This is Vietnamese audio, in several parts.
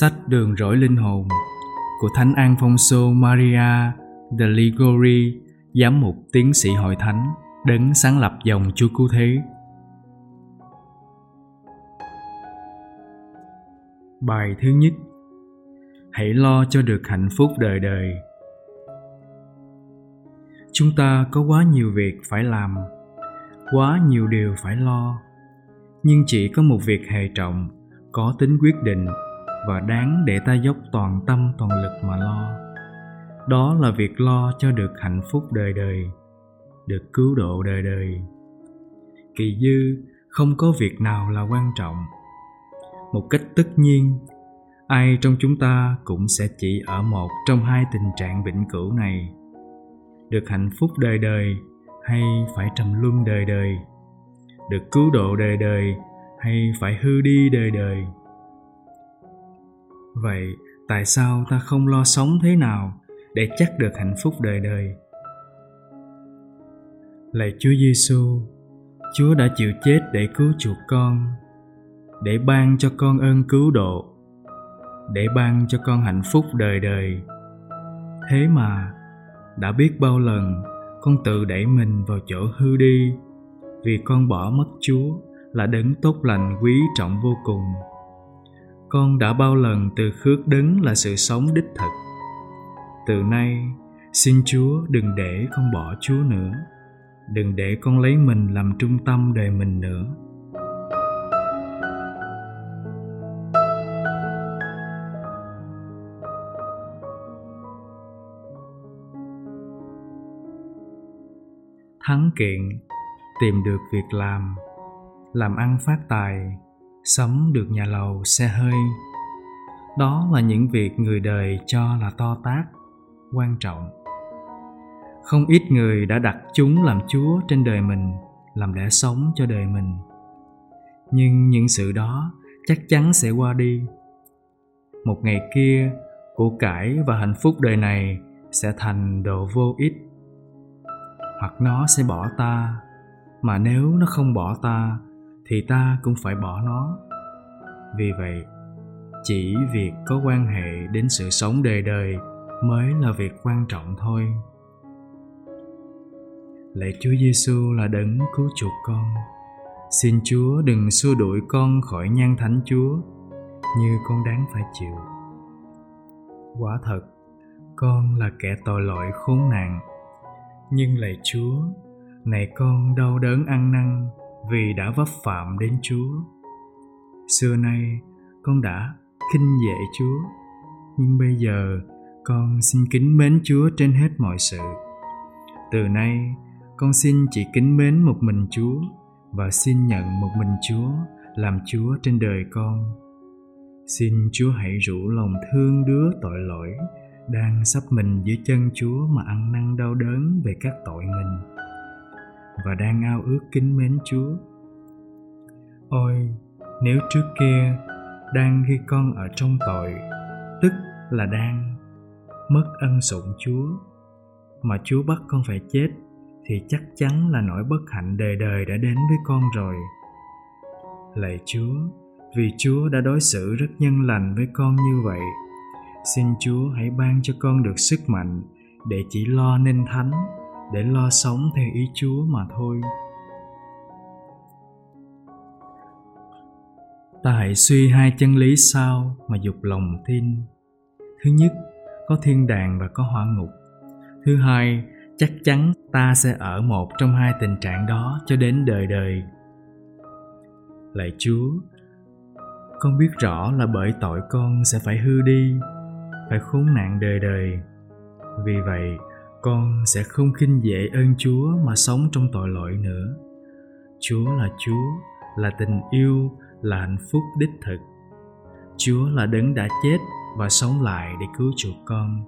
Sách Đường Rỗi Linh Hồn của Thánh Alfonso Maria de Ligori, giám mục tiến sĩ hội thánh, đấng sáng lập dòng Chúa Cứu Thế. Bài thứ nhất Hãy lo cho được hạnh phúc đời đời. Chúng ta có quá nhiều việc phải làm, quá nhiều điều phải lo, nhưng chỉ có một việc hề trọng, có tính quyết định và đáng để ta dốc toàn tâm toàn lực mà lo. Đó là việc lo cho được hạnh phúc đời đời, được cứu độ đời đời. Kỳ dư không có việc nào là quan trọng. Một cách tất nhiên, ai trong chúng ta cũng sẽ chỉ ở một trong hai tình trạng vĩnh cửu này. Được hạnh phúc đời đời hay phải trầm luân đời đời. Được cứu độ đời đời hay phải hư đi đời đời vậy tại sao ta không lo sống thế nào để chắc được hạnh phúc đời đời? Lạy chúa giêsu, chúa đã chịu chết để cứu chuộc con, để ban cho con ơn cứu độ, để ban cho con hạnh phúc đời đời. Thế mà, đã biết bao lần con tự đẩy mình vào chỗ hư đi vì con bỏ mất chúa là đấng tốt lành quý trọng vô cùng con đã bao lần từ khước đấng là sự sống đích thực. Từ nay, xin chúa đừng để con bỏ chúa nữa. Đừng để con lấy mình làm trung tâm đời mình nữa. Thắng kiện, tìm được việc làm làm ăn phát tài sắm được nhà lầu, xe hơi. Đó là những việc người đời cho là to tát, quan trọng. Không ít người đã đặt chúng làm chúa trên đời mình, làm lẽ sống cho đời mình. Nhưng những sự đó chắc chắn sẽ qua đi. Một ngày kia, của cải và hạnh phúc đời này sẽ thành đồ vô ích. Hoặc nó sẽ bỏ ta, mà nếu nó không bỏ ta thì ta cũng phải bỏ nó. Vì vậy, chỉ việc có quan hệ đến sự sống đời đời mới là việc quan trọng thôi. Lạy chúa giêsu là đấng cứu chuộc con. Xin chúa đừng xua đuổi con khỏi nhan thánh chúa như con đáng phải chịu. Quả thật, con là kẻ tội lỗi khốn nạn. Nhưng lạy chúa, này con đau đớn ăn năn vì đã vấp phạm đến Chúa. Xưa nay con đã khinh dễ Chúa, nhưng bây giờ con xin kính mến Chúa trên hết mọi sự. Từ nay con xin chỉ kính mến một mình Chúa và xin nhận một mình Chúa làm Chúa trên đời con. Xin Chúa hãy rủ lòng thương đứa tội lỗi đang sắp mình dưới chân Chúa mà ăn năn đau đớn về các tội mình và đang ao ước kính mến Chúa. Ôi, nếu trước kia đang khi con ở trong tội, tức là đang mất ân sủng Chúa, mà Chúa bắt con phải chết, thì chắc chắn là nỗi bất hạnh đời đời đã đến với con rồi. Lạy Chúa, vì Chúa đã đối xử rất nhân lành với con như vậy, xin Chúa hãy ban cho con được sức mạnh để chỉ lo nên thánh để lo sống theo ý Chúa mà thôi. Ta hãy suy hai chân lý sau mà dục lòng tin. Thứ nhất, có thiên đàng và có hỏa ngục. Thứ hai, chắc chắn ta sẽ ở một trong hai tình trạng đó cho đến đời đời. Lạy Chúa, con biết rõ là bởi tội con sẽ phải hư đi, phải khốn nạn đời đời. Vì vậy, con sẽ không khinh dễ ơn chúa mà sống trong tội lỗi nữa. Chúa là chúa, là tình yêu, là hạnh phúc đích thực. Chúa là đấng đã chết và sống lại để cứu chuộc con.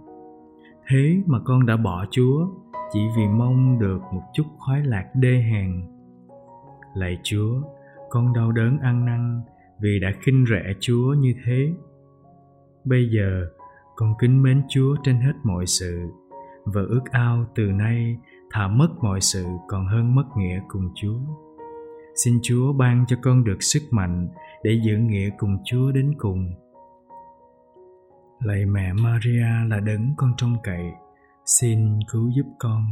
Thế mà con đã bỏ chúa chỉ vì mong được một chút khoái lạc đê hèn. Lạy chúa, con đau đớn ăn năn vì đã khinh rẻ chúa như thế. Bây giờ, con kính mến chúa trên hết mọi sự và ước ao từ nay thà mất mọi sự còn hơn mất nghĩa cùng Chúa. Xin Chúa ban cho con được sức mạnh để giữ nghĩa cùng Chúa đến cùng. lạy mẹ maria là đấng con trông cậy, xin cứu giúp con